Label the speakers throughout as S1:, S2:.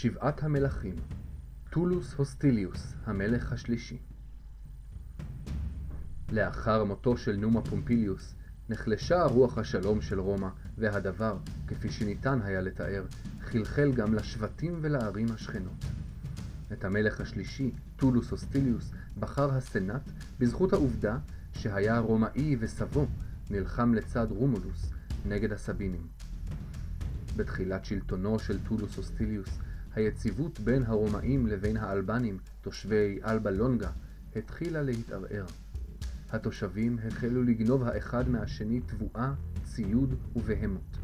S1: שבעת המלכים טולוס הוסטיליוס, המלך השלישי לאחר מותו של נומה פומפיליוס, נחלשה רוח השלום של רומא, והדבר, כפי שניתן היה לתאר, חלחל גם לשבטים ולערים השכנות. את המלך השלישי, טולוס הוסטיליוס, בחר הסנאט בזכות העובדה שהיה רומאי וסבו נלחם לצד רומולוס נגד הסבינים. בתחילת שלטונו של טולוס הוסטיליוס, היציבות בין הרומאים לבין האלבנים, תושבי אלבה לונגה, התחילה להתערער. התושבים החלו לגנוב האחד מהשני תבואה, ציוד ובהמות.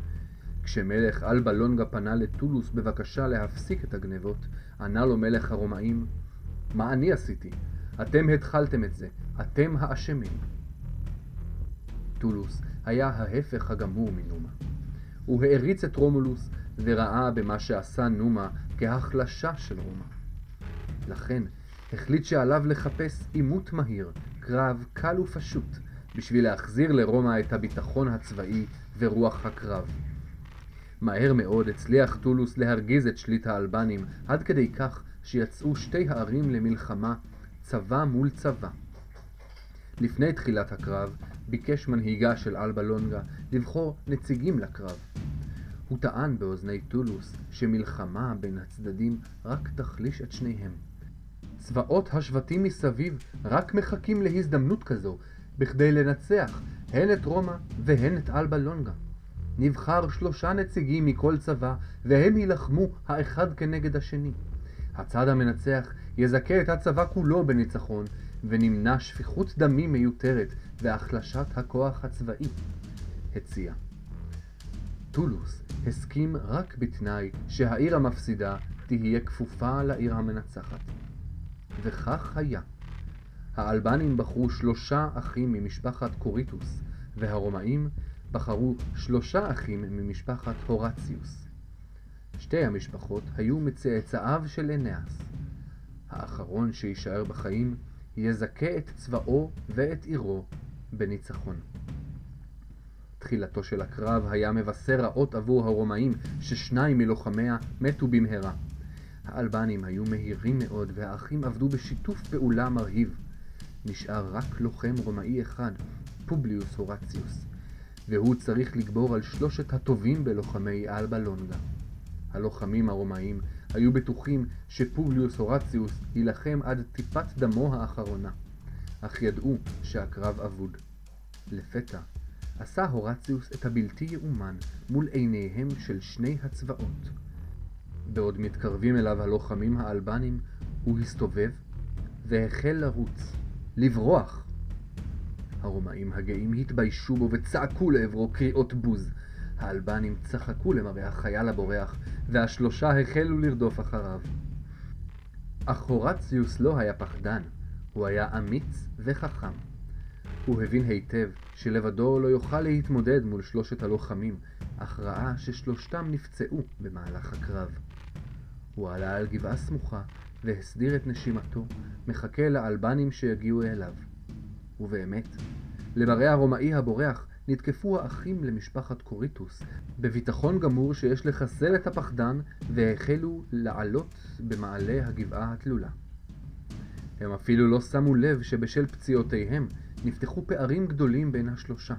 S1: כשמלך אלבה לונגה פנה לטולוס בבקשה להפסיק את הגנבות, ענה לו מלך הרומאים, מה אני עשיתי? אתם התחלתם את זה, אתם האשמים. טולוס היה ההפך הגמור מנומה. הוא העריץ את רומולוס וראה במה שעשה נומה כהחלשה של רומא. לכן החליט שעליו לחפש עימות מהיר, קרב קל ופשוט, בשביל להחזיר לרומא את הביטחון הצבאי ורוח הקרב. מהר מאוד הצליח טולוס להרגיז את שליט האלבנים, עד כדי כך שיצאו שתי הערים למלחמה, צבא מול צבא. לפני תחילת הקרב, ביקש מנהיגה של אלבה לונגה לבחור נציגים לקרב. הוא טען באוזני טולוס שמלחמה בין הצדדים רק תחליש את שניהם. צבאות השבטים מסביב רק מחכים להזדמנות כזו, בכדי לנצח הן את רומא והן את אלבה לונגה. נבחר שלושה נציגים מכל צבא, והם יילחמו האחד כנגד השני. הצד המנצח יזכה את הצבא כולו בניצחון, ונמנע שפיכות דמים מיותרת והחלשת הכוח הצבאי. הציע. טולוס הסכים רק בתנאי שהעיר המפסידה תהיה כפופה לעיר המנצחת. וכך היה. האלבנים בחרו שלושה אחים ממשפחת קוריטוס, והרומאים בחרו שלושה אחים ממשפחת הורציוס. שתי המשפחות היו מצאצאיו של אניאס. האחרון שיישאר בחיים יזכה את צבאו ואת עירו בניצחון. תחילתו של הקרב היה מבשר רעות עבור הרומאים, כששניים מלוחמיה מתו במהרה. האלבנים היו מהירים מאוד, והאחים עבדו בשיתוף פעולה מרהיב. נשאר רק לוחם רומאי אחד, פובליוס הורציוס, והוא צריך לגבור על שלושת הטובים בלוחמי אלבה לונגה. הלוחמים הרומאים היו בטוחים שפובליוס הורציוס יילחם עד טיפת דמו האחרונה, אך ידעו שהקרב אבוד. לפתע עשה הורציוס את הבלתי יאומן מול עיניהם של שני הצבאות. בעוד מתקרבים אליו הלוחמים האלבנים, הוא הסתובב והחל לרוץ, לברוח. הרומאים הגאים התביישו בו וצעקו לעברו קריאות בוז. האלבנים צחקו למראה החייל הבורח, והשלושה החלו לרדוף אחריו. אך הורציוס לא היה פחדן, הוא היה אמיץ וחכם. הוא הבין היטב שלבדו לא יוכל להתמודד מול שלושת הלוחמים, אך ראה ששלושתם נפצעו במהלך הקרב. הוא עלה על גבעה סמוכה והסדיר את נשימתו, מחכה לאלבנים שיגיעו אליו. ובאמת, למראה הרומאי הבורח נתקפו האחים למשפחת קוריטוס, בביטחון גמור שיש לחסל את הפחדן, והחלו לעלות במעלה הגבעה התלולה. הם אפילו לא שמו לב שבשל פציעותיהם נפתחו פערים גדולים בין השלושה.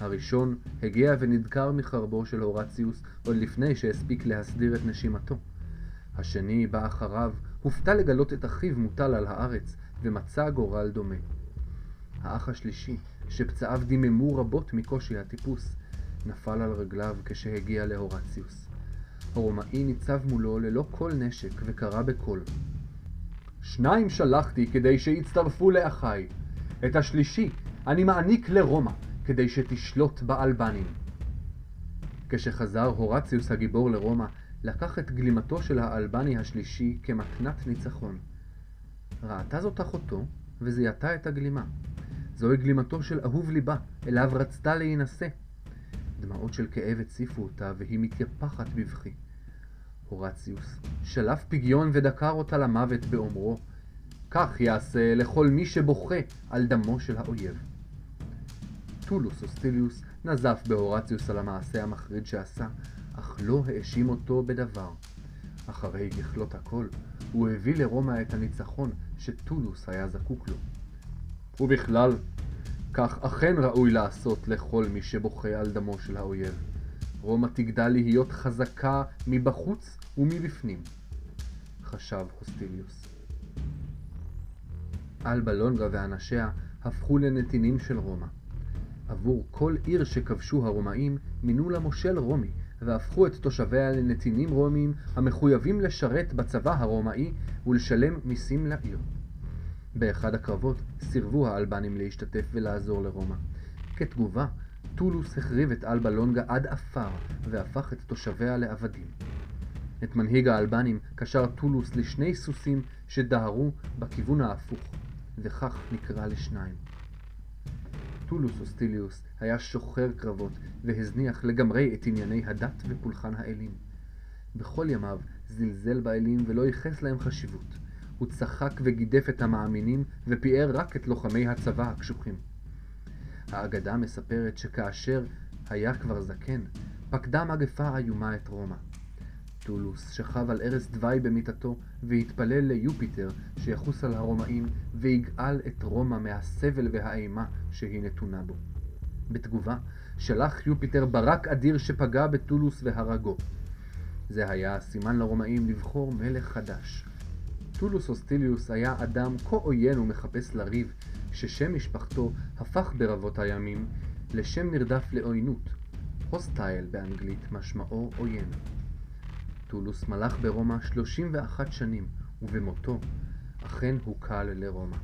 S1: הראשון הגיע ונדקר מחרבו של הורציוס עוד לפני שהספיק להסדיר את נשימתו. השני בא אחריו, הופתע לגלות את אחיו מוטל על הארץ, ומצא גורל דומה. האח השלישי, שפצעיו דיממו רבות מקושי הטיפוס, נפל על רגליו כשהגיע להורציוס. הרומאי ניצב מולו ללא כל נשק וקרא בקול: שניים שלחתי כדי שיצטרפו לאחיי. את השלישי אני מעניק לרומא כדי שתשלוט באלבנים. כשחזר הורציוס הגיבור לרומא, לקח את גלימתו של האלבני השלישי כמתנת ניצחון. ראתה זאת אחותו, וזיהתה את הגלימה. זוהי גלימתו של אהוב ליבה, אליו רצתה להינשא. דמעות של כאב הציפו אותה, והיא מתייפחת בבכי. הורציוס שלף פגיון ודקר אותה למוות באומרו, כך יעשה לכל מי שבוכה על דמו של האויב. טולוס אוסטיליוס נזף בהורציוס על המעשה המחריד שעשה, אך לא האשים אותו בדבר. אחרי ככלות הכל, הוא הביא לרומא את הניצחון שטולוס היה זקוק לו. ובכלל, כך אכן ראוי לעשות לכל מי שבוכה על דמו של האויב. רומא תגדל להיות חזקה מבחוץ ומבפנים, חשב הוסטיליוס. אלבה לונגה ואנשיה הפכו לנתינים של רומא. עבור כל עיר שכבשו הרומאים מינו לה מושל רומי, והפכו את תושביה לנתינים רומיים המחויבים לשרת בצבא הרומאי ולשלם מיסים לעיר. באחד הקרבות סירבו האלבנים להשתתף ולעזור לרומא. כתגובה, טולוס החריב את אלבה לונגה עד עפר והפך את תושביה לעבדים. את מנהיג האלבנים קשר טולוס לשני סוסים שדהרו בכיוון ההפוך, וכך נקרא לשניים. טולוס אוסטיליוס היה שוחר קרבות והזניח לגמרי את ענייני הדת ופולחן האלים. בכל ימיו זלזל באלים ולא ייחס להם חשיבות. הוא צחק וגידף את המאמינים ופיאר רק את לוחמי הצבא הקשוחים. האגדה מספרת שכאשר היה כבר זקן, פקדה מגפה איומה את רומא. טולוס שכב על ערש דווי במיטתו והתפלל ליופיטר שיחוס על הרומאים ויגאל את רומא מהסבל והאימה שהיא נתונה בו. בתגובה, שלח יופיטר ברק אדיר שפגע בטולוס והרגו. זה היה הסימן לרומאים לבחור מלך חדש. טולוס הוסטיליוס היה אדם כה עוין ומחפש לריב, ששם משפחתו הפך ברבות הימים לשם נרדף לעוינות. הוסטייל באנגלית משמעו עוין. טולוס מלך ברומא 31 שנים, ובמותו אכן הוקל לרומא.